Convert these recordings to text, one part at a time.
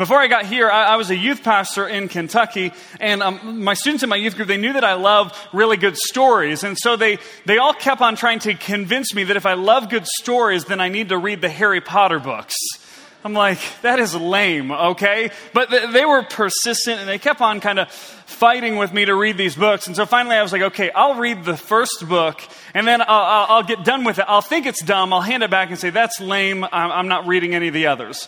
Before I got here, I, I was a youth pastor in Kentucky, and um, my students in my youth group, they knew that I love really good stories. And so they, they all kept on trying to convince me that if I love good stories, then I need to read the Harry Potter books. I'm like, that is lame, okay? But th- they were persistent and they kept on kind of fighting with me to read these books. And so finally I was like, okay, I'll read the first book and then I'll, I'll, I'll get done with it. I'll think it's dumb. I'll hand it back and say, that's lame. I'm, I'm not reading any of the others.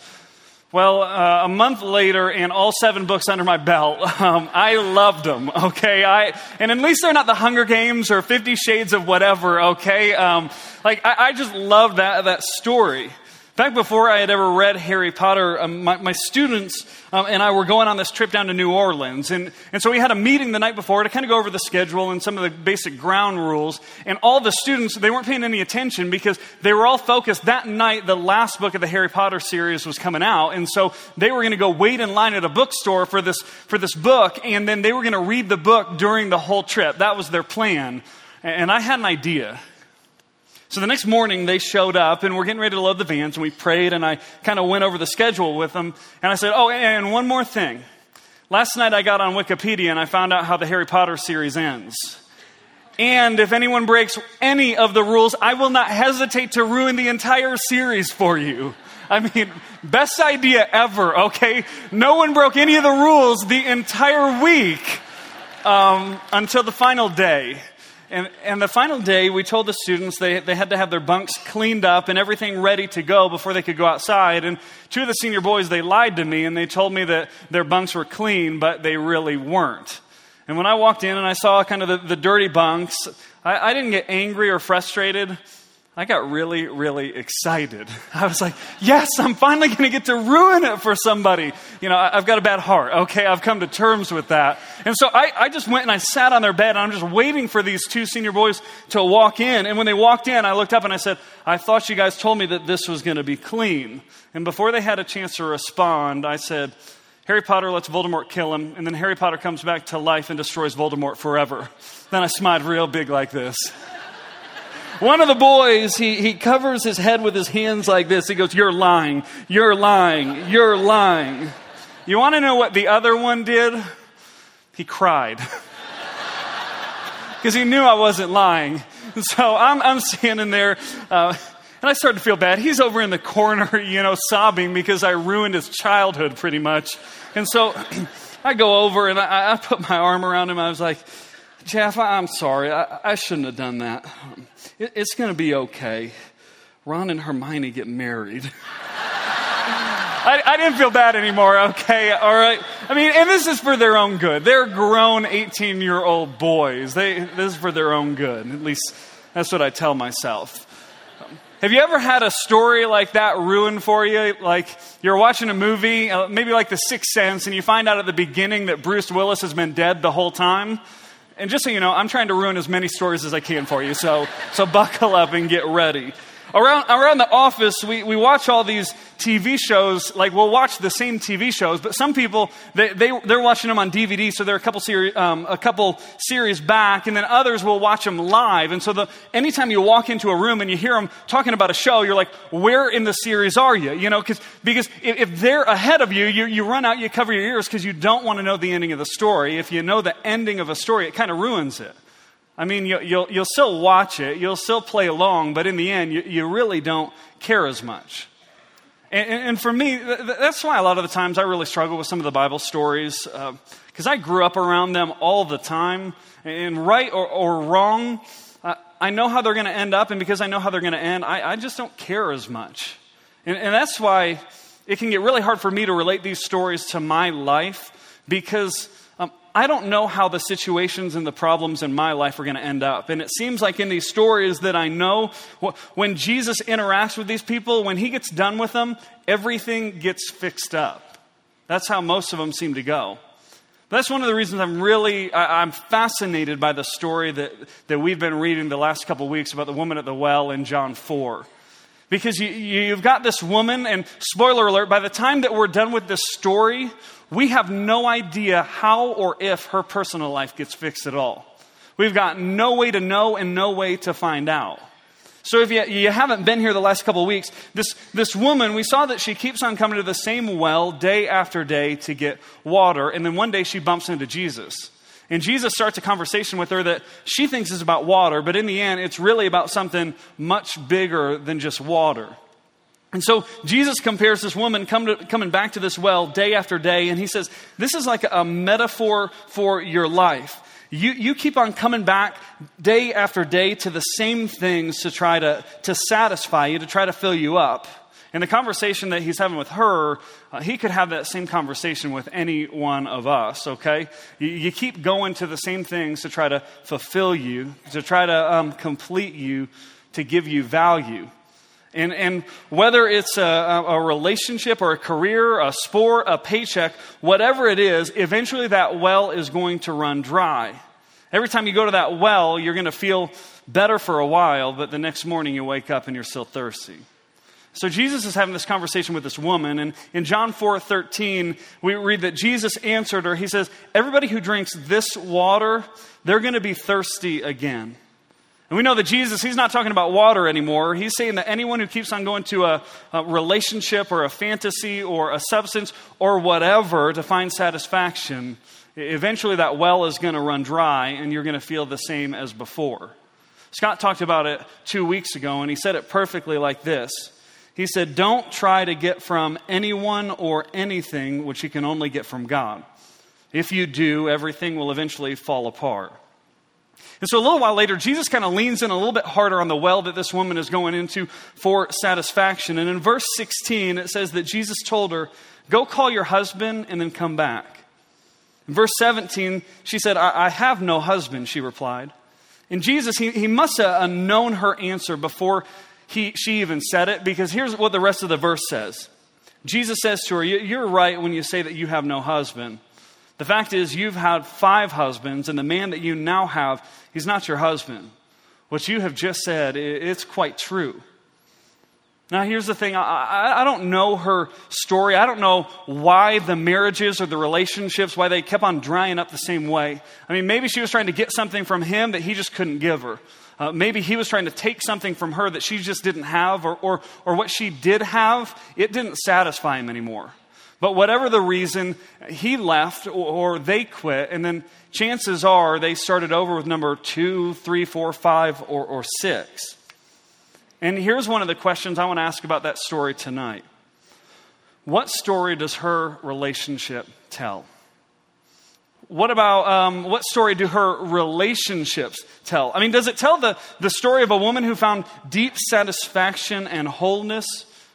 Well, uh, a month later, and all seven books under my belt, um, I loved them. Okay, I and at least they're not the Hunger Games or Fifty Shades of whatever. Okay, um, like I, I just love that that story. Back before I had ever read Harry Potter, um, my, my, students um, and I were going on this trip down to New Orleans. And, and so we had a meeting the night before to kind of go over the schedule and some of the basic ground rules. And all the students, they weren't paying any attention because they were all focused. That night, the last book of the Harry Potter series was coming out. And so they were going to go wait in line at a bookstore for this, for this book. And then they were going to read the book during the whole trip. That was their plan. And I had an idea. So the next morning they showed up and we're getting ready to load the vans and we prayed and I kind of went over the schedule with them and I said, Oh, and one more thing. Last night I got on Wikipedia and I found out how the Harry Potter series ends. And if anyone breaks any of the rules, I will not hesitate to ruin the entire series for you. I mean, best idea ever, okay? No one broke any of the rules the entire week um, until the final day. And, and the final day, we told the students they, they had to have their bunks cleaned up and everything ready to go before they could go outside. And two of the senior boys, they lied to me and they told me that their bunks were clean, but they really weren't. And when I walked in and I saw kind of the, the dirty bunks, I, I didn't get angry or frustrated. I got really, really excited. I was like, yes, I'm finally going to get to ruin it for somebody. You know, I've got a bad heart. Okay, I've come to terms with that. And so I, I just went and I sat on their bed and I'm just waiting for these two senior boys to walk in. And when they walked in, I looked up and I said, I thought you guys told me that this was going to be clean. And before they had a chance to respond, I said, Harry Potter lets Voldemort kill him, and then Harry Potter comes back to life and destroys Voldemort forever. Then I smiled real big like this. One of the boys, he, he covers his head with his hands like this. He goes, You're lying. You're lying. You're lying. You want to know what the other one did? He cried. Because he knew I wasn't lying. So I'm, I'm standing there, uh, and I started to feel bad. He's over in the corner, you know, sobbing because I ruined his childhood pretty much. And so I go over and I, I put my arm around him. I was like, Jeff, I'm sorry. I, I shouldn't have done that. It, it's going to be okay. Ron and Hermione get married. I, I, didn't feel bad anymore, okay? All right. I mean, and this is for their own good. They're grown 18 year old boys. They, this is for their own good. At least that's what I tell myself. Have you ever had a story like that ruined for you? Like you're watching a movie, uh, maybe like The Sixth Sense, and you find out at the beginning that Bruce Willis has been dead the whole time? And just so you know, I'm trying to ruin as many stories as I can for you, so, so buckle up and get ready. Around, around the office, we, we watch all these TV shows. Like, we'll watch the same TV shows, but some people, they, they, they're watching them on DVD, so they're a couple, seri- um, a couple series back, and then others will watch them live. And so, the, anytime you walk into a room and you hear them talking about a show, you're like, where in the series are you? You know, cause, because if, if they're ahead of you, you, you run out, you cover your ears because you don't want to know the ending of the story. If you know the ending of a story, it kind of ruins it. I mean, you'll, you'll, you'll, still watch it, you'll still play along, but in the end, you, you really don't care as much. And, and, for me, that's why a lot of the times I really struggle with some of the Bible stories, because uh, I grew up around them all the time. And right or, or wrong, uh, I know how they're going to end up, and because I know how they're going to end, I, I, just don't care as much. And, and that's why it can get really hard for me to relate these stories to my life, because I don't know how the situations and the problems in my life are going to end up. And it seems like in these stories that I know, when Jesus interacts with these people, when he gets done with them, everything gets fixed up. That's how most of them seem to go. That's one of the reasons I'm really I'm fascinated by the story that, that we've been reading the last couple weeks about the woman at the well in John 4. Because you, you've got this woman, and spoiler alert, by the time that we're done with this story, we have no idea how or if her personal life gets fixed at all. We've got no way to know and no way to find out. So, if you, you haven't been here the last couple of weeks, this, this woman, we saw that she keeps on coming to the same well day after day to get water. And then one day she bumps into Jesus. And Jesus starts a conversation with her that she thinks is about water, but in the end, it's really about something much bigger than just water. And so Jesus compares this woman to, coming back to this well day after day, and he says, This is like a metaphor for your life. You, you keep on coming back day after day to the same things to try to, to satisfy you, to try to fill you up. And the conversation that he's having with her, uh, he could have that same conversation with any one of us, okay? You, you, keep going to the same things to try to fulfill you, to try to um, complete you, to give you value. And, and whether it's a, a relationship or a career, a sport, a paycheck, whatever it is, eventually that well is going to run dry. Every time you go to that well, you're going to feel better for a while, but the next morning you wake up and you're still thirsty. So Jesus is having this conversation with this woman, and in John 4 13, we read that Jesus answered her. He says, Everybody who drinks this water, they're going to be thirsty again. And we know that Jesus, he's not talking about water anymore. He's saying that anyone who keeps on going to a, a, relationship or a fantasy or a substance or whatever to find satisfaction, eventually that well is going to run dry and you're going to feel the same as before. Scott talked about it two weeks ago and he said it perfectly like this. He said, Don't try to get from anyone or anything which you can only get from God. If you do, everything will eventually fall apart. And so a little while later, Jesus kind of leans in a little bit harder on the well that this woman is going into for satisfaction. And in verse 16, it says that Jesus told her, Go call your husband and then come back. In verse 17, she said, I, I have no husband, she replied. And Jesus, he, he must have uh, known her answer before he, she even said it, because here's what the rest of the verse says Jesus says to her, You're right when you say that you have no husband. The fact is, you've had five husbands, and the man that you now have, he's not your husband. What you have just said, it's quite true. Now, here's the thing I, I, don't know her story. I don't know why the marriages or the relationships, why they kept on drying up the same way. I mean, maybe she was trying to get something from him that he just couldn't give her. Uh, maybe he was trying to take something from her that she just didn't have, or, or, or what she did have, it didn't satisfy him anymore. But whatever the reason, he left or, they quit, and then chances are they started over with number two, three, four, five, or, or six. And here's one of the questions I want to ask about that story tonight What story does her relationship tell? What about um, what story do her relationships tell? I mean, does it tell the, the story of a woman who found deep satisfaction and wholeness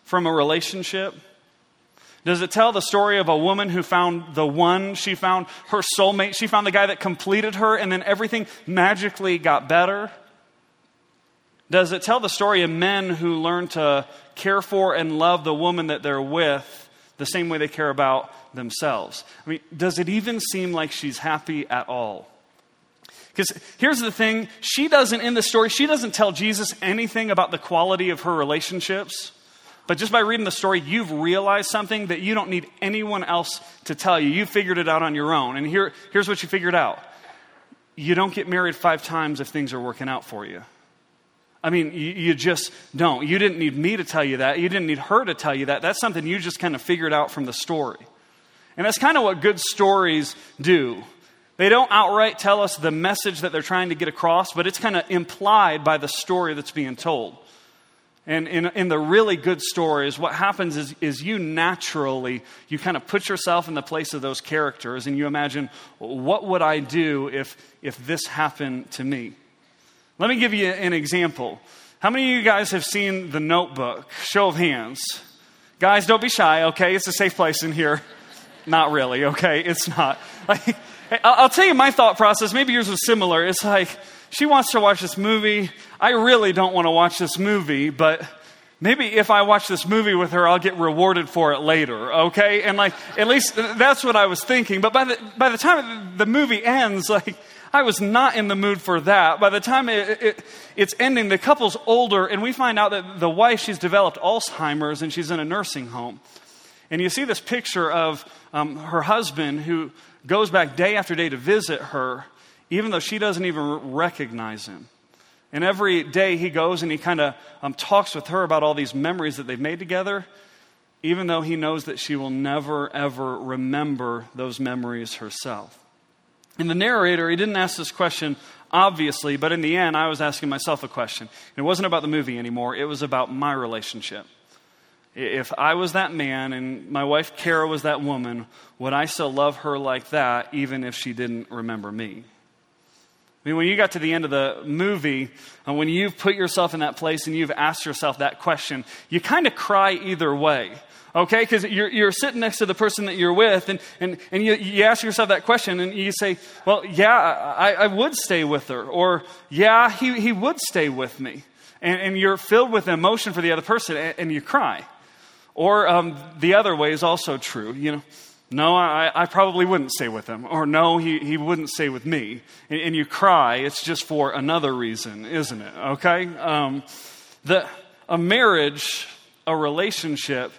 from a relationship? Does it tell the story of a woman who found the one? She found her soulmate. She found the guy that completed her, and then everything magically got better? Does it tell the story of men who learn to care for and love the woman that they're with the same way they care about themselves? I mean, does it even seem like she's happy at all? Because here's the thing she doesn't, in the story, she doesn't tell Jesus anything about the quality of her relationships. But just by reading the story, you've realized something that you don't need anyone else to tell you. You figured it out on your own. And here, here's what you figured out you don't get married five times if things are working out for you. I mean, you, you, just don't. You didn't need me to tell you that. You didn't need her to tell you that. That's something you just kind of figured out from the story. And that's kind of what good stories do. They don't outright tell us the message that they're trying to get across, but it's kind of implied by the story that's being told. And in, in the really good stories, what happens is, is you naturally, you kind of put yourself in the place of those characters and you imagine, what would I do if, if this happened to me? Let me give you an example. How many of you guys have seen The Notebook? Show of hands. Guys, don't be shy, okay? It's a safe place in here. Not really, okay? It's not. Like, I'll tell you my thought process. Maybe yours was similar. It's like, she wants to watch this movie. I really don't want to watch this movie, but maybe if I watch this movie with her, I'll get rewarded for it later, okay? And like, at least that's what I was thinking. But by the, by the time the movie ends, like, I was not in the mood for that. By the time it, it, it's ending, the couple's older, and we find out that the wife, she's developed Alzheimer's and she's in a nursing home. And you see this picture of um, her husband who goes back day after day to visit her even though she doesn't even recognize him. And every day he goes and he kind of um, talks with her about all these memories that they've made together, even though he knows that she will never, ever remember those memories herself. And the narrator, he didn't ask this question obviously, but in the end, I was asking myself a question. And it wasn't about the movie anymore, it was about my relationship. If I was that man and my wife Kara was that woman, would I still love her like that even if she didn't remember me? I mean, when you got to the end of the movie, and uh, when you've put yourself in that place and you've asked yourself that question, you kind of cry either way. Okay? Because you're, you're sitting next to the person that you're with, and, and, and you, you ask yourself that question, and you say, Well, yeah, I, I would stay with her. Or, Yeah, he, he would stay with me. And, and you're filled with emotion for the other person, and, and you cry. Or um, the other way is also true. You know, no, I, I, probably wouldn't stay with him. Or no, he, he wouldn't stay with me. And, and you cry, it's just for another reason, isn't it? Okay? Um, the, a marriage, a relationship,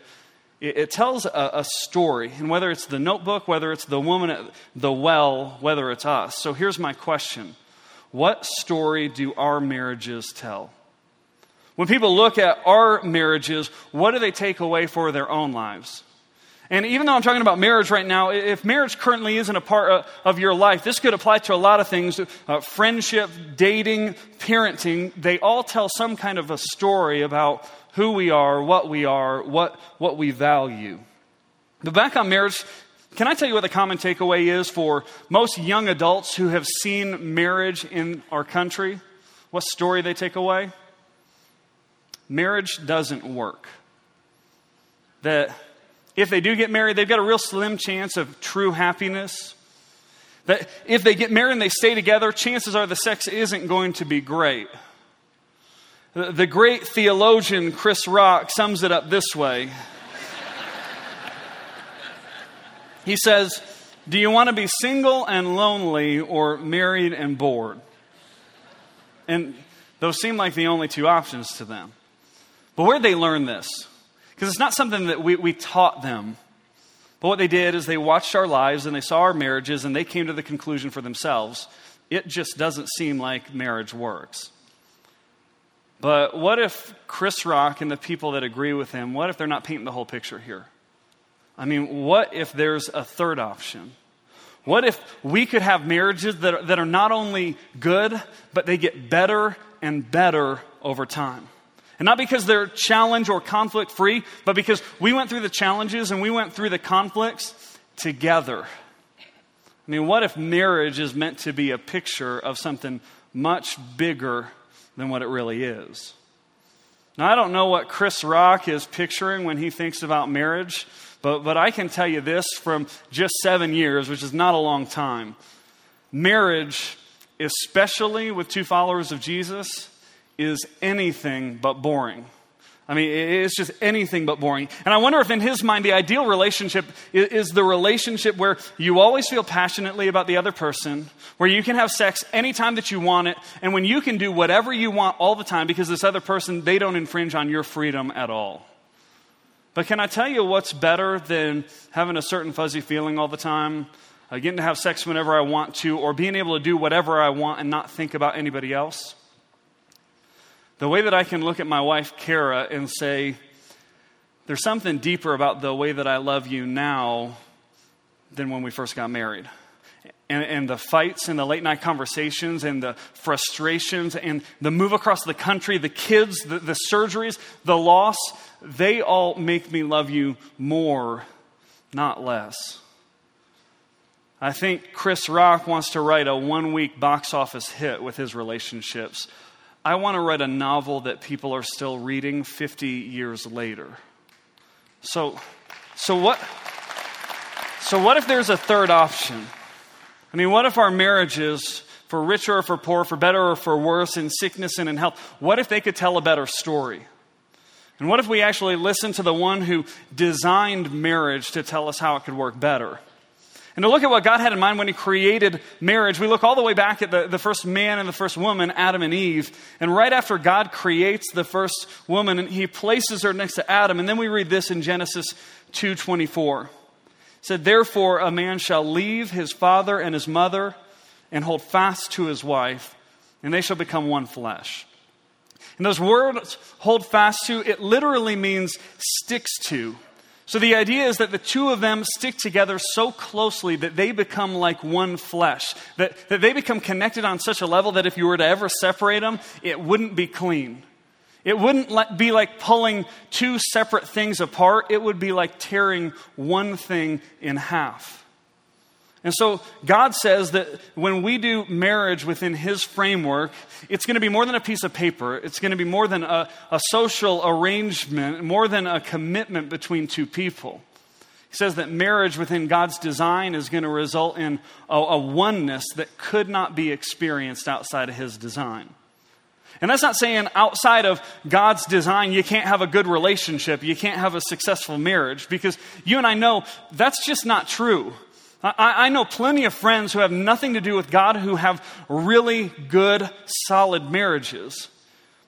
it, it tells a, a, story. And whether it's the notebook, whether it's the woman at the well, whether it's us. So here's my question What story do our marriages tell? When people look at our marriages, what do they take away for their own lives? And even though I'm talking about marriage right now, if marriage currently isn't a part of your life, this could apply to a lot of things uh, friendship, dating, parenting. They all tell some kind of a story about who we are, what we are, what, what we value. But back on marriage, can I tell you what the common takeaway is for most young adults who have seen marriage in our country? What story they take away? marriage doesn't work. That if they do get married, they've got a real slim chance of true happiness. That if they get married and they stay together, chances are the sex isn't going to be great. The, the great theologian Chris Rock sums it up this way. he says, Do you want to be single and lonely or married and bored? And those seem like the only two options to them. But where'd they learn this? Because it's not something that we, we taught them. But what they did is they watched our lives and they saw our marriages and they came to the conclusion for themselves it just doesn't seem like marriage works. But what if Chris Rock and the people that agree with him, what if they're not painting the whole picture here? I mean, what if there's a third option? What if we could have marriages that are, that are not only good, but they get better and better over time? And not because they're challenge or conflict free, but because we went through the challenges and we went through the conflicts together. I mean, what if marriage is meant to be a picture of something much bigger than what it really is? Now, I don't know what Chris Rock is picturing when he thinks about marriage, but, but I can tell you this from just seven years, which is not a long time. Marriage, especially with two followers of Jesus, is anything but boring. I mean, it's just anything but boring. And I wonder if, in his mind, the ideal relationship is the relationship where you always feel passionately about the other person, where you can have sex anytime that you want it, and when you can do whatever you want all the time because this other person, they don't infringe on your freedom at all. But can I tell you what's better than having a certain fuzzy feeling all the time, uh, getting to have sex whenever I want to, or being able to do whatever I want and not think about anybody else? The way that I can look at my wife, Kara, and say, there's something deeper about the way that I love you now than when we first got married. And, and, the fights and the late night conversations and the frustrations and the move across the country, the kids, the, the surgeries, the loss, they all make me love you more, not less. I think Chris Rock wants to write a one week box office hit with his relationships. I want to write a novel that people are still reading 50 years later. So, so what? So what if there's a third option? I mean, what if our marriages, for richer or for poor, for better or for worse, in sickness and in health, what if they could tell a better story? And what if we actually listen to the one who designed marriage to tell us how it could work better? And to look at what God had in mind when He created marriage, we look all the way back at the, the first man and the first woman, Adam and Eve. And right after God creates the first woman, and He places her next to Adam. And then we read this in Genesis 2.24. It said, Therefore a man shall leave his father and his mother and hold fast to his wife, and they shall become one flesh. And those words, hold fast to, it literally means sticks to. So the idea is that the two of them stick together so closely that they become like one flesh, that, that they become connected on such a level that if you were to ever separate them, it wouldn't be clean. It wouldn't be like pulling two separate things apart, it would be like tearing one thing in half. And so God says that when we do marriage within His framework, it's going to be more than a piece of paper. It's going to be more than a, a social arrangement, more than a commitment between two people. He says that marriage within God's design is going to result in a, a oneness that could not be experienced outside of His design. And that's not saying outside of God's design you can't have a good relationship, you can't have a successful marriage, because you and I know that's just not true. I, I know plenty of friends who have nothing to do with God who have really good, solid marriages.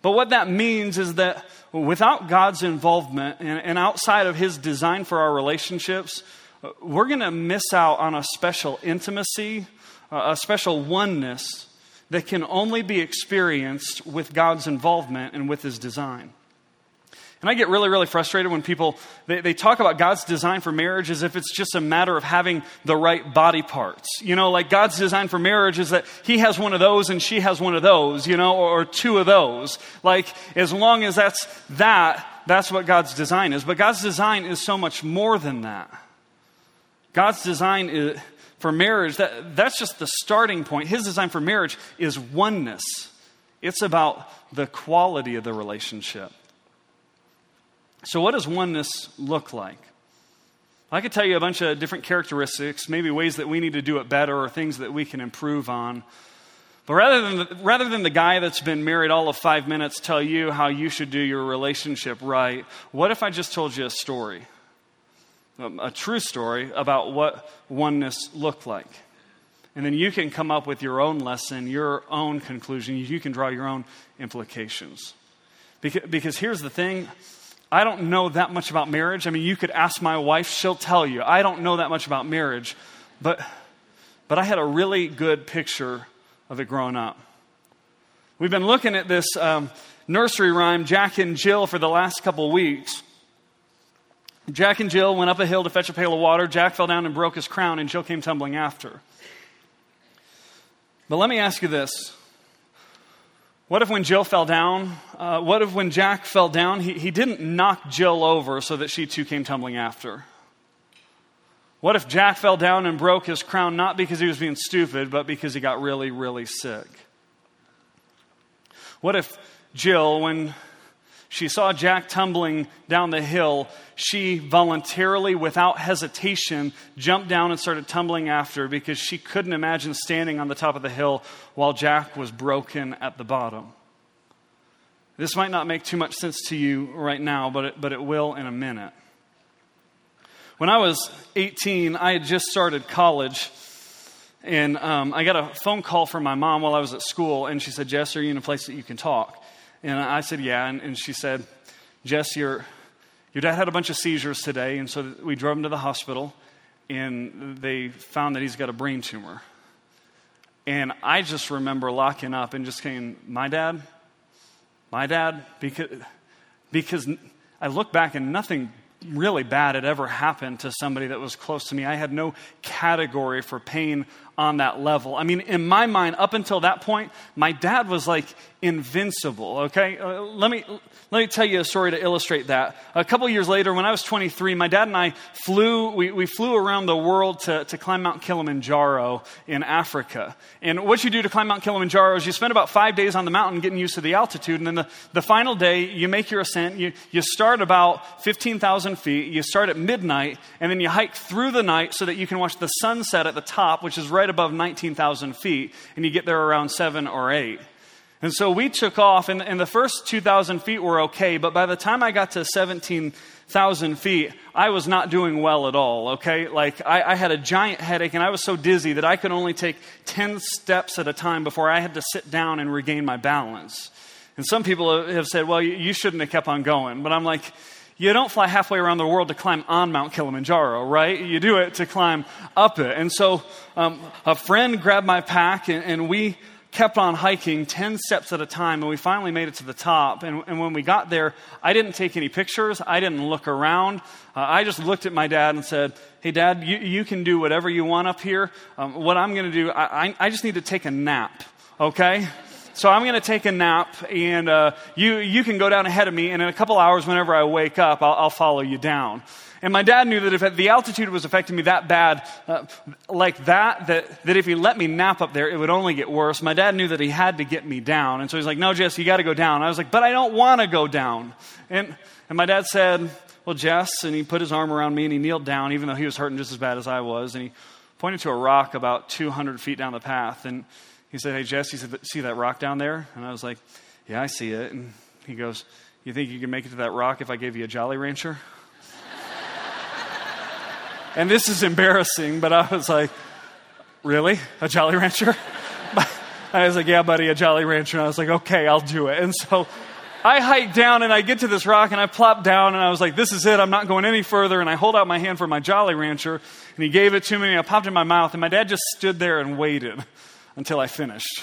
But what that means is that without God's involvement and, and outside of His design for our relationships, we're going to miss out on a special intimacy, a special oneness that can only be experienced with God's involvement and with His design. And I get really, really frustrated when people, they, they talk about God's design for marriage as if it's just a matter of having the right body parts. You know, like God's design for marriage is that he has one of those and she has one of those, you know, or, or two of those. Like, as long as that's that, that's what God's design is. But God's design is so much more than that. God's design is, for marriage, that, that's just the starting point. His design for marriage is oneness, it's about the quality of the relationship. So, what does oneness look like? I could tell you a bunch of different characteristics, maybe ways that we need to do it better or things that we can improve on. But rather than, the, rather than the guy that's been married all of five minutes tell you how you should do your relationship right, what if I just told you a story? Um, a true story about what oneness looked like. And then you can come up with your own lesson, your own conclusion. You can draw your own implications. Because, because here's the thing I don't know that much about marriage. I mean, you could ask my wife, she'll tell you. I don't know that much about marriage, but, but I had a really good picture of it growing up. We've been looking at this um, nursery rhyme, Jack and Jill, for the last couple weeks. Jack and Jill went up a hill to fetch a pail of water. Jack fell down and broke his crown, and Jill came tumbling after. But let me ask you this what if when Jill fell down, uh, what if when Jack fell down, he, he didn't knock Jill over so that she too came tumbling after? What if Jack fell down and broke his crown not because he was being stupid, but because he got really, really sick? What if Jill, when she saw Jack tumbling down the hill, she voluntarily, without hesitation, jumped down and started tumbling after because she couldn't imagine standing on the top of the hill while Jack was broken at the bottom. This might not make too much sense to you right now, but it, but it will in a minute. When I was 18, I had just started college, and um, I got a phone call from my mom while I was at school, and she said, Jess, are you in a place that you can talk? And I said, Yeah. And, and she said, Jess, your, your dad had a bunch of seizures today. And so we drove him to the hospital, and they found that he's got a brain tumor. And I just remember locking up and just saying, My dad? My dad? Because, because I look back and nothing really bad had ever happened to somebody that was close to me. I had no category for pain on that level. I mean, in my mind, up until that point, my dad was like invincible, okay? Uh, let, me, let me tell you a story to illustrate that. A couple years later, when I was 23, my dad and I flew, we, we flew around the world to, to climb Mount Kilimanjaro in Africa. And what you do to climb Mount Kilimanjaro is you spend about five days on the mountain getting used to the altitude, and then the, the final day, you make your ascent. You, you start about 15,000 feet, you start at midnight, and then you hike through the night so that you can watch the sunset at the top, which is right above 19,000 feet, and you get there around 7 or 8. And so we took off, and, and the first 2,000 feet were okay, but by the time I got to 17,000 feet, I was not doing well at all, okay? Like, I, I, had a giant headache, and I was so dizzy that I could only take 10 steps at a time before I had to sit down and regain my balance. And some people have said, well, you, shouldn't have kept on going. But I'm like, you don't fly halfway around the world to climb on Mount Kilimanjaro, right? You do it to climb up it. And so um, a friend grabbed my pack, and, and we kept on hiking 10 steps at a time, and we finally made it to the top. And, and when we got there, I didn't take any pictures, I didn't look around. Uh, I just looked at my dad and said, Hey, Dad, you, you can do whatever you want up here. Um, what I'm going to do, I, I, I just need to take a nap, okay? So I'm going to take a nap, and uh, you, you can go down ahead of me, and in a couple hours, whenever I wake up, I'll, I'll follow you down. And my dad knew that if the altitude was affecting me that bad, uh, like that, that, that if he let me nap up there, it would only get worse. My dad knew that he had to get me down. And so he's like, no, Jess, you got to go down. I was like, but I don't want to go down. And, and my dad said, well, Jess, and he put his arm around me and he kneeled down, even though he was hurting just as bad as I was. And he pointed to a rock about 200 feet down the path. And he said, hey, Jess, you see that rock down there? And I was like, yeah, I see it. And he goes, you think you can make it to that rock if I gave you a Jolly Rancher? And this is embarrassing, but I was like, really? A Jolly Rancher? I was like, yeah, buddy, a Jolly Rancher. And I was like, okay, I'll do it. And so I hike down and I get to this rock and I plop down and I was like, this is it. I'm not going any further. And I hold out my hand for my Jolly Rancher and he gave it to me and I popped it in my mouth and my dad just stood there and waited until I finished.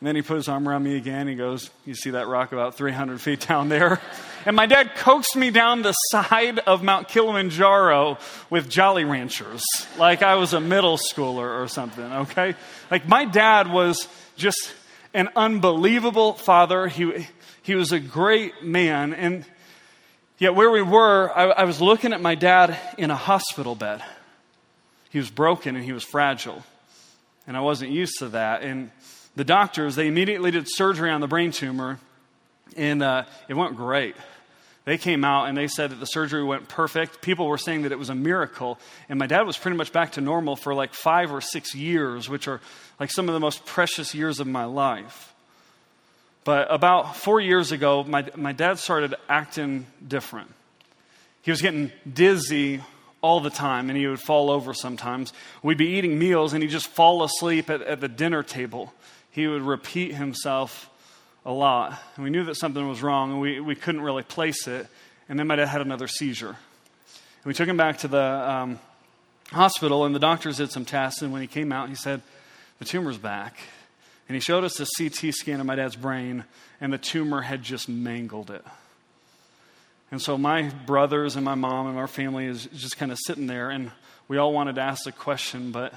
And then he put his arm around me again. He goes, You see that rock about 300 feet down there? And my dad coaxed me down the side of Mount Kilimanjaro with Jolly Ranchers, like I was a middle schooler or something, okay? Like my dad was just an unbelievable father. He, he was a great man. And yet, where we were, I, I was looking at my dad in a hospital bed. He was broken and he was fragile. And I wasn't used to that. And the doctors, they immediately did surgery on the brain tumor, and uh, it went great. They came out and they said that the surgery went perfect. People were saying that it was a miracle. And my dad was pretty much back to normal for like five or six years, which are like some of the most precious years of my life. But about four years ago, my, my dad started acting different. He was getting dizzy all the time, and he would fall over sometimes. We'd be eating meals, and he'd just fall asleep at, at the dinner table he would repeat himself a lot. And we knew that something was wrong, and we, we couldn't really place it. And then might have had another seizure. And we took him back to the um, hospital, and the doctors did some tests. And when he came out, he said, The tumor's back. And he showed us a CT scan of my dad's brain, and the tumor had just mangled it. And so my brothers and my mom and our family is just kind of sitting there, and we all wanted to ask the question, but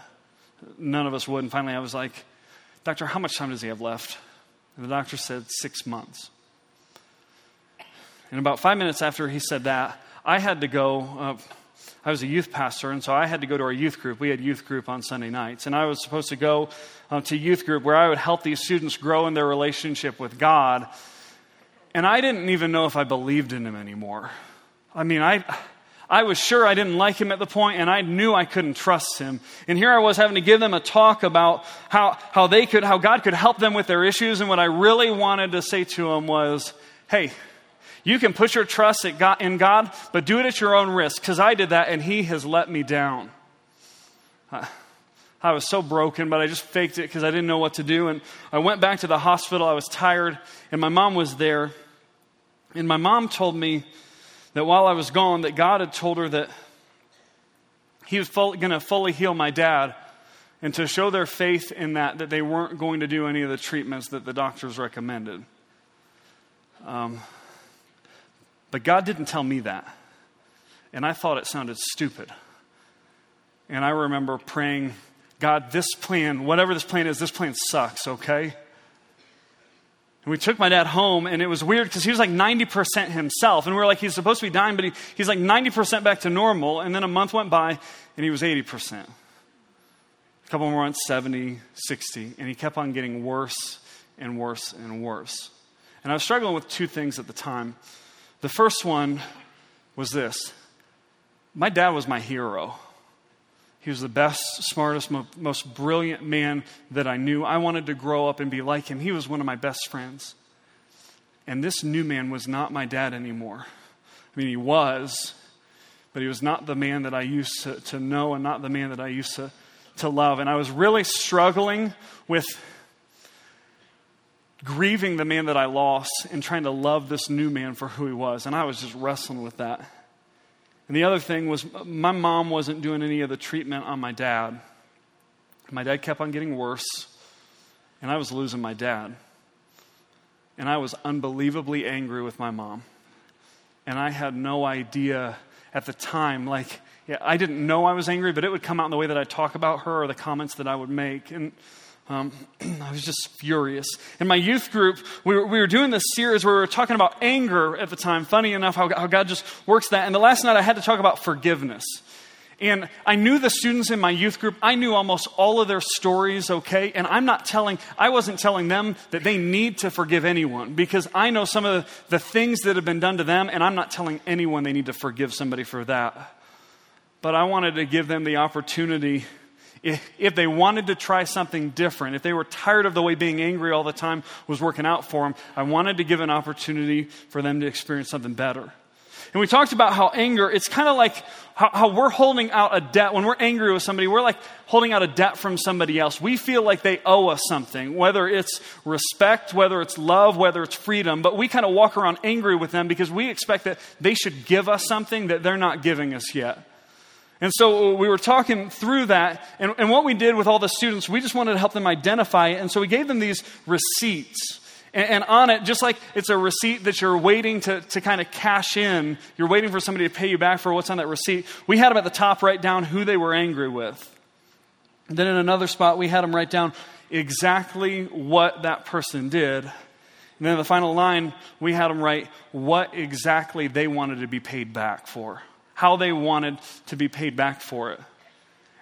none of us would. And finally, I was like, Doctor, how much time does he have left? And the doctor said, Six months. And about five minutes after he said that, I had to go. Uh, I was a youth pastor, and so I had to go to our youth group. We had youth group on Sunday nights, and I was supposed to go uh, to youth group where I would help these students grow in their relationship with God. And I didn't even know if I believed in Him anymore. I mean, I, I was sure I didn't like him at the point, and I knew I couldn't trust him. And here I was having to give them a talk about how, how they could, how God could help them with their issues. And what I really wanted to say to them was, hey, you can put your trust in God, but do it at your own risk, because I did that, and He has let me down. I was so broken, but I just faked it because I didn't know what to do. And I went back to the hospital. I was tired, and my mom was there. And my mom told me that while I was gone, that God had told her that He was going to fully heal my dad, and to show their faith in that, that they weren't going to do any of the treatments that the doctors recommended. Um, but God didn't tell me that, and I thought it sounded stupid. And I remember praying, God, this plan, whatever this plan is, this plan sucks, okay? And we took my dad home, and it was weird because he was like 90% himself. And we were like, he's supposed to be dying, but he, he's like 90% back to normal. And then a month went by, and he was 80%. A couple more months, 70, 60. And he kept on getting worse and worse and worse. And I was struggling with two things at the time. The first one was this my dad was my hero. He was the best, smartest, most brilliant man that I knew. I wanted to grow up and be like him. He was one of my best friends. And this new man was not my dad anymore. I mean, he was, but he was not the man that I used to, to know and not the man that I used to, to love. And I was really struggling with grieving the man that I lost and trying to love this new man for who he was. And I was just wrestling with that. And the other thing was, my mom wasn't doing any of the treatment on my dad. My dad kept on getting worse. and I was losing my dad. And I was unbelievably angry with my mom. And I had no idea at the time, like, yeah, I didn't know I was angry, but it would come out in the way that I talk about her or the comments that I would make. And um, I was just furious. In my youth group, we were, we were doing this series where we were talking about anger at the time. Funny enough, how, how God just works that. And the last night I had to talk about forgiveness. And I knew the students in my youth group, I knew almost all of their stories, okay? And I'm not telling, I wasn't telling them that they need to forgive anyone because I know some of the, the things that have been done to them, and I'm not telling anyone they need to forgive somebody for that. But I wanted to give them the opportunity if, if they wanted to try something different, if they were tired of the way being angry all the time was working out for them, I wanted to give an opportunity for them to experience something better. And we talked about how anger, it's kind of like how, how, we're holding out a debt. When we're angry with somebody, we're like holding out a debt from somebody else. We feel like they owe us something, whether it's respect, whether it's love, whether it's freedom. But we kind of walk around angry with them because we expect that they should give us something that they're not giving us yet. And so uh, we were talking through that, and, and what we did with all the students, we just wanted to help them identify it. And so we gave them these receipts. And, and on it, just like it's a receipt that you're waiting to, to kind of cash in, you're waiting for somebody to pay you back for what's on that receipt, we had them at the top write down who they were angry with. And then in another spot, we had them write down exactly what that person did. And then in the final line, we had them write what exactly they wanted to be paid back for how they wanted to be paid back for it.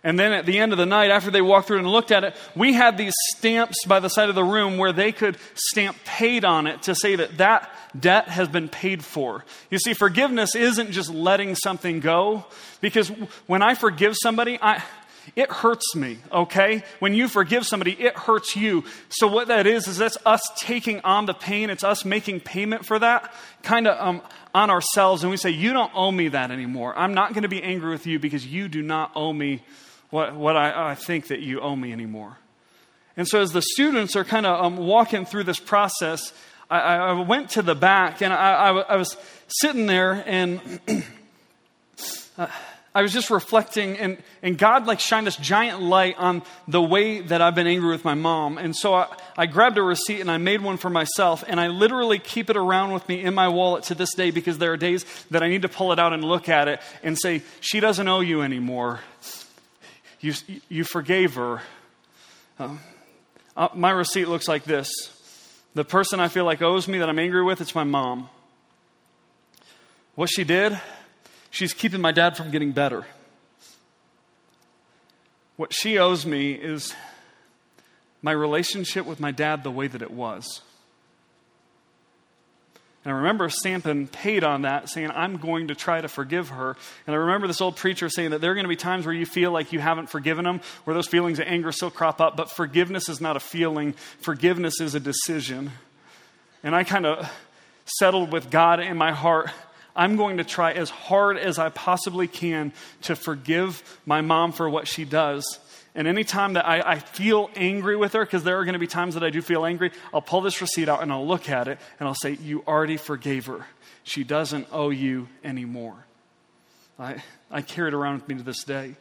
And then at the end of the night, after they walked through and looked at it, we had these stamps by the side of the room where they could stamp paid on it to say that that debt has been paid for. You see, forgiveness isn't just letting something go, because when I forgive somebody, I, it hurts me, okay? When you forgive somebody, it hurts you. So, what that is, is that's us taking on the pain. It's us making payment for that, kind of um, on ourselves. And we say, You don't owe me that anymore. I'm not going to be angry with you because you do not owe me what, what I, I think that you owe me anymore. And so, as the students are kind of um, walking through this process, I, I, went to the back and I, I was sitting there and. uh, I was just reflecting, and, and God like shined this giant light on the way that I've been angry with my mom. And so I, I grabbed a receipt and I made one for myself, and I literally keep it around with me in my wallet to this day because there are days that I need to pull it out and look at it and say, She doesn't owe you anymore. You, you forgave her. Uh, uh, my receipt looks like this The person I feel like owes me that I'm angry with, it's my mom. What she did, She's keeping my dad from getting better. What she owes me is my relationship with my dad the way that it was. And I remember stamping paid on that, saying, I'm going to try to forgive her. And I remember this old preacher saying that there are going to be times where you feel like you haven't forgiven them, where those feelings of anger still crop up, but forgiveness is not a feeling, forgiveness is a decision. And I kind of settled with God in my heart I'm going to try as hard as I possibly can to forgive my mom for what she does. And anytime that I, I feel angry with her, because there are going to be times that I do feel angry, I'll pull this receipt out and I'll look at it and I'll say, You already forgave her. She doesn't owe you anymore. I, I carry it around with me to this day.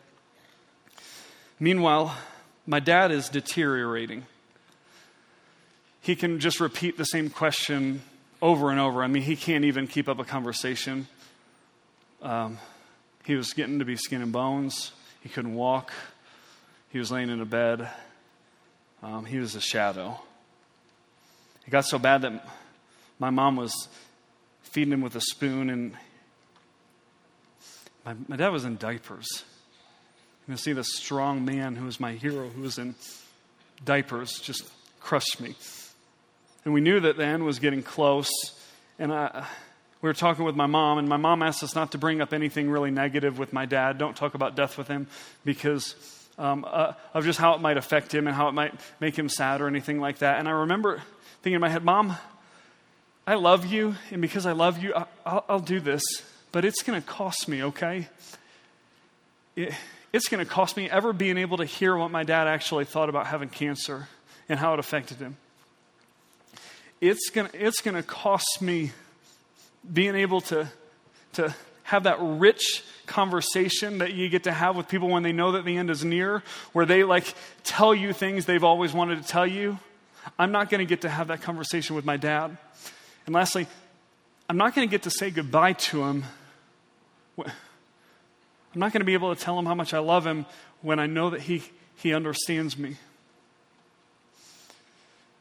Meanwhile, my dad is deteriorating. He can just repeat the same question over and over. I mean, he can't even keep up a conversation. Um, he was getting to be skin and bones. He couldn't walk. He was laying in a bed. Um, he was a shadow. It got so bad that my mom was feeding him with a spoon, and my, my dad was in diapers. You see the strong man who was my hero, who was in diapers, just crushed me. And we knew that the end was getting close. And I, we were talking with my mom, and my mom asked us not to bring up anything really negative with my dad. Don't talk about death with him because um, uh, of just how it might affect him and how it might make him sad or anything like that. And I remember thinking in my head, Mom, I love you, and because I love you, I'll, I'll do this, but it's going to cost me, okay? It, it's going to cost me ever being able to hear what my dad actually thought about having cancer and how it affected him it's going to it's gonna cost me being able to, to have that rich conversation that you get to have with people when they know that the end is near, where they like tell you things they've always wanted to tell you. I'm not going to get to have that conversation with my dad. And lastly, I'm not going to get to say goodbye to him. I'm not going to be able to tell him how much I love him when I know that he, he understands me.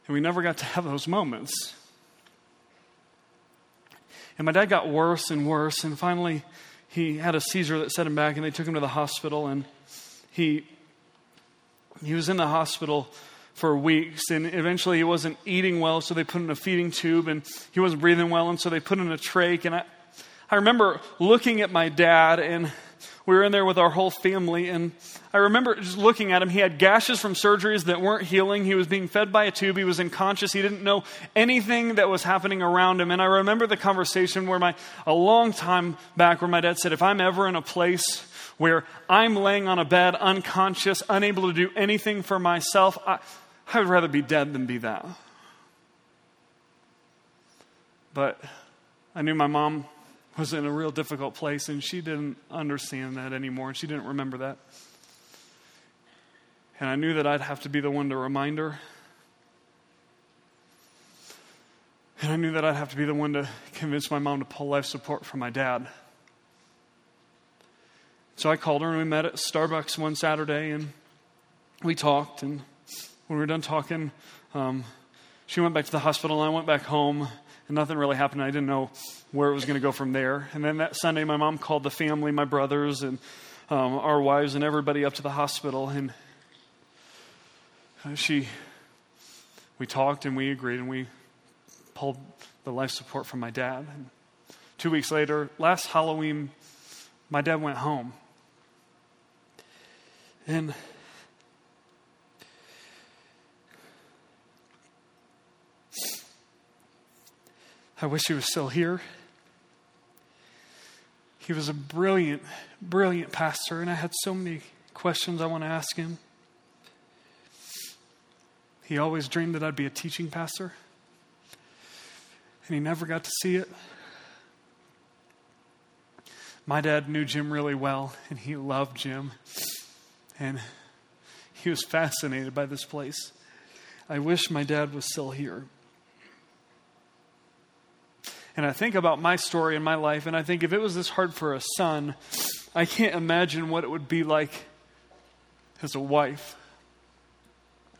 And we never got to have those moments. And my dad got worse and worse, and finally he had a seizure that set him back, and they took him to the hospital, and he he was in the hospital for weeks, and eventually he wasn't eating well, so they put in a feeding tube, and he wasn't breathing well, and so they put in a trach. And I, I remember looking at my dad, and we were in there with our whole family, and I remember just looking at him. He had gashes from surgeries that weren't healing. He was being fed by a tube. He was unconscious. He didn't know anything that was happening around him. And I remember the conversation where my, a long time back, where my dad said, If I'm ever in a place where I'm laying on a bed, unconscious, unable to do anything for myself, I, I would rather be dead than be that. But I knew my mom was in a real difficult place, and she didn't understand that anymore, and she didn't remember that. And I knew that I'd have to be the one to remind her. And I knew that I'd have to be the one to convince my mom to pull life support from my dad. So I called her and we met at Starbucks one Saturday and we talked. And when we were done talking, um, she went back to the hospital and I went back home and nothing really happened. I didn't know where it was going to go from there. And then that Sunday, my mom called the family, my brothers, and um, our wives, and everybody up to the hospital. And Uh, she, we talked and we agreed and we pulled the life support from my dad. And two weeks later, last Halloween, my dad went home. And I wish he was still here. He was a brilliant, brilliant pastor, and I had so many questions I want to ask him. He always dreamed that I'd be a teaching pastor, and he never got to see it. My dad knew Jim really well, and he loved Jim. And he was fascinated by this place. I wish my dad was still here. And I think about my story in my life, and I think if it was this hard for a son, I can't imagine what it would be like as a wife.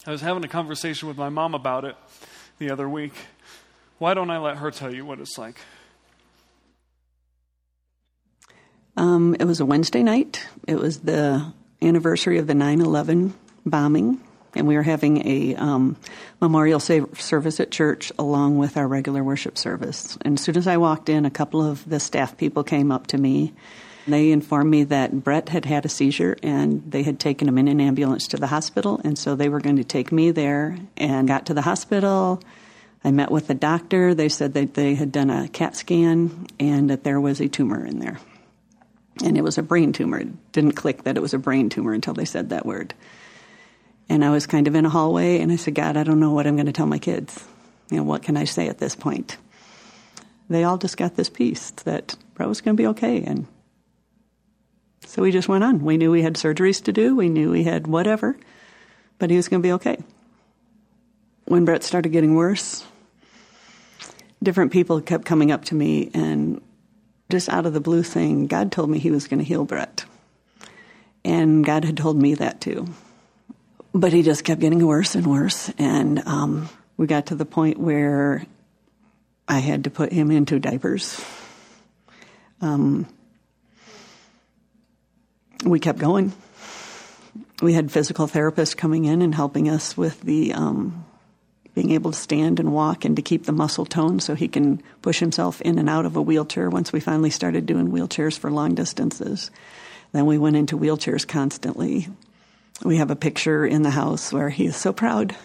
I was having a conversation with my mom about it the other week. Why don't I let her tell you what it's like? Um, it was a Wednesday night. It was the anniversary of the 9 11 bombing, and we were having a um, memorial service at church along with our regular worship service. And as soon as I walked in, a couple of the staff people came up to me. They informed me that Brett had had a seizure and they had taken him in an ambulance to the hospital, and so they were going to take me there and got to the hospital. I met with the doctor. They said that they had done a CAT scan and that there was a tumor in there and it was a brain tumor. It didn't click that it was a brain tumor until they said that word. And I was kind of in a hallway, and I said, God, I don't know what I'm going to tell my kids. You know, what can I say at this point? They all just got this peace that Brett was going to be okay. And so we just went on. We knew we had surgeries to do, we knew we had whatever, but he was going to be okay. When Brett started getting worse, different people kept coming up to me and just out of the blue thing, God told me He was going to heal Brett. And God had told me that too. But he just kept getting worse and worse. And um, we got to the point where I had to put him into diapers. Um, we kept going. We had physical therapists coming in and helping us with the um, being able to stand and walk and to keep the muscle tone so he can push himself in and out of a wheelchair once we finally started doing wheelchairs for long distances. Then we went into wheelchairs constantly. We have a picture in the house where he is so proud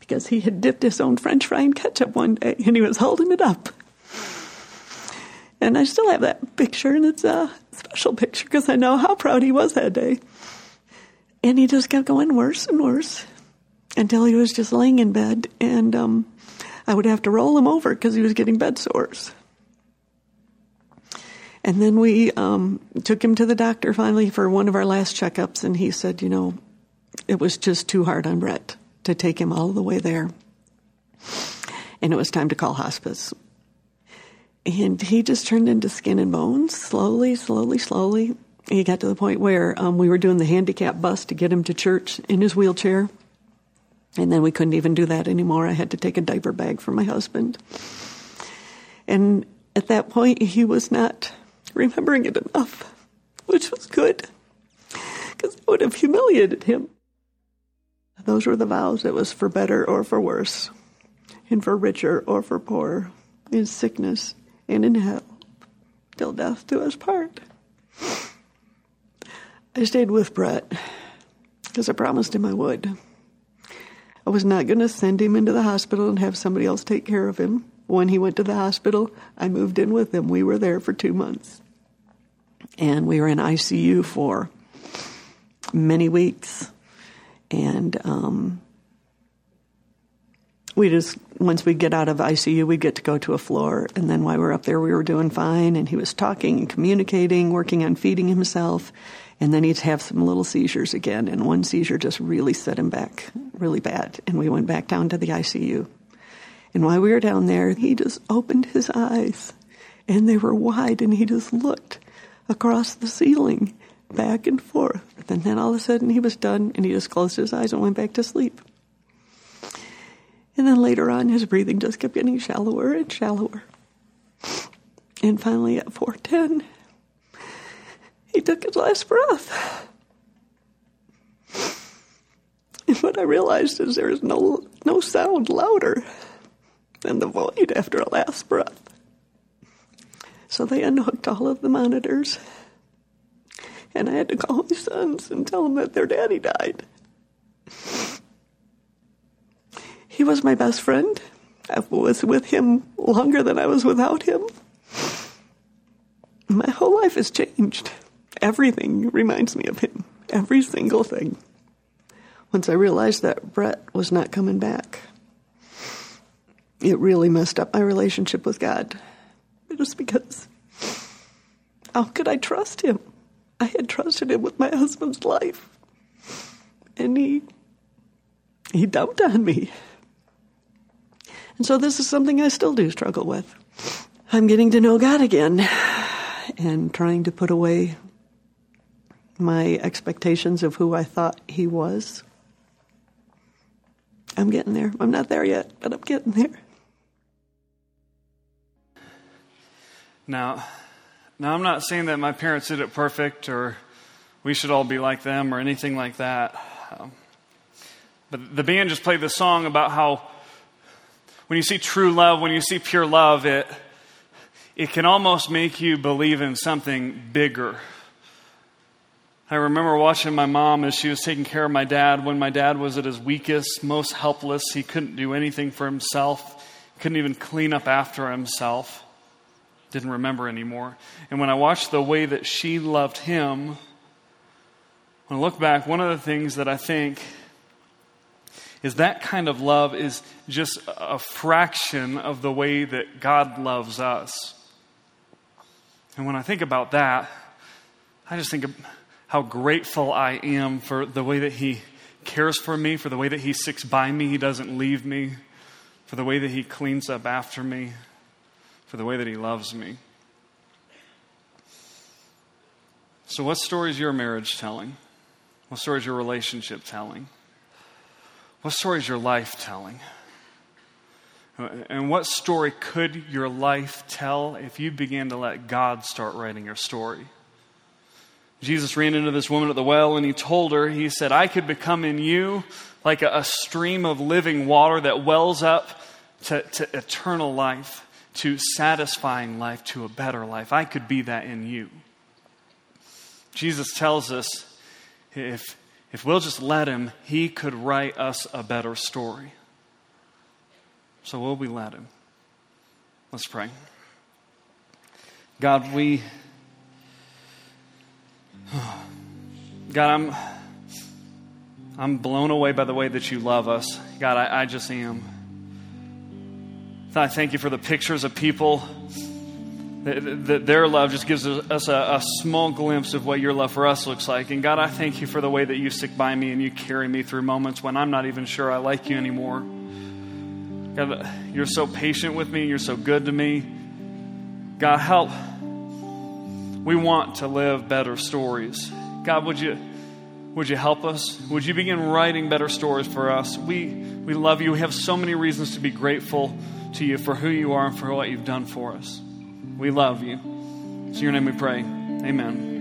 because he had dipped his own french fry in ketchup one day and he was holding it up. And I still have that picture, and it's a special picture because I know how proud he was that day. And he just kept going worse and worse until he was just laying in bed, and um, I would have to roll him over because he was getting bed sores. And then we um, took him to the doctor finally for one of our last checkups, and he said, you know, it was just too hard on Brett. to take him all the way there. And it was time to call hospice. And he just turned into skin and bones slowly, slowly, slowly. He got to the point where um, we were doing the handicap bus to get him to church in his wheelchair. And then we couldn't even do that anymore. I had to take a diaper bag for my husband. And at that point, he was not remembering it enough, which was good, because it would have humiliated him. Those were the vows. It was for better or for worse, and for richer or for poorer, in sickness and in health, till death do us part. I stayed with Brett because I promised him I would. I was not going to send him into the hospital and have somebody else take care of him. When he went to the hospital, I moved in with him. We were there for two months. And we were in ICU for many weeks. And um, we just, once we get out of ICU, we get to go to a floor. And then while we were up there, we were doing fine. And he was talking and communicating, working on feeding himself. And then he'd have some little seizures again. And one seizure just really set him back really bad. And we went back down to the ICU. And while we were down there, he just opened his eyes and they were wide and he just looked across the ceiling back and forth. And then all of a sudden he was done and he just closed his eyes and went back to sleep. And then later on, his breathing just kept getting shallower and shallower. And finally, at 410, he took his last breath. And what I realized is there is no, no sound louder than the void after a last breath. So they unhooked all of the monitors. And I had to call my sons and tell them that their daddy died. He was my best friend. I was with him longer than I was without him. My whole life has changed. Everything reminds me of him. Every single thing. Once I realized that Brett was not coming back, it really messed up my relationship with God. Just because how could I trust him? I had trusted him with my husband's life. And he he dumped on me. And so this is something I still do struggle with. I'm getting to know God again and trying to put away my expectations of who I thought he was. I'm getting there. I'm not there yet, but I'm getting there. Now, now I'm not saying that my parents did it perfect or we should all be like them or anything like that. Um, but the band just played the song about how when you see true love, when you see pure love, it it can almost make you believe in something bigger. I remember watching my mom as she was taking care of my dad when my dad was at his weakest, most helpless. He couldn't do anything for himself, couldn't even clean up after himself, didn't remember anymore. And when I watched the way that she loved him, when I look back, one of the things that I think is that kind of love is just a fraction of the way that God loves us. And when I think about that, I just think of how grateful I am for the way that He cares for me, for the way that He sticks by me, He doesn't leave me, for the way that He cleans up after me, for the way that He loves me. So, what story is your marriage telling? What story is your relationship telling? What story is your life telling? And what story could your life tell if you began to let God start writing your story? Jesus ran into this woman at the well and he told her, He said, I could become in you like a, stream of living water that wells up to, to eternal life, to satisfying life, to a better life. I could be that in you. Jesus tells us if, if we'll just let him, he could write us a better story. So will we let him? Let's pray. God, we God, I'm, I'm blown away by the way that you love us. God, I, I just am. I thank you for the pictures of people that, their love just gives us a, a small glimpse of what your love for us looks like. And God, I thank you for the way that you stick by me and you carry me through moments when I'm not even sure I like you anymore. God, you're so patient with me. You're so good to me. God, help. We want to live better stories. God, would you, would you help us? Would you begin writing better stories for us? We, we love you. We have so many reasons to be grateful to you for who you are and for what you've done for us. We love you. It's your name we pray. Amen.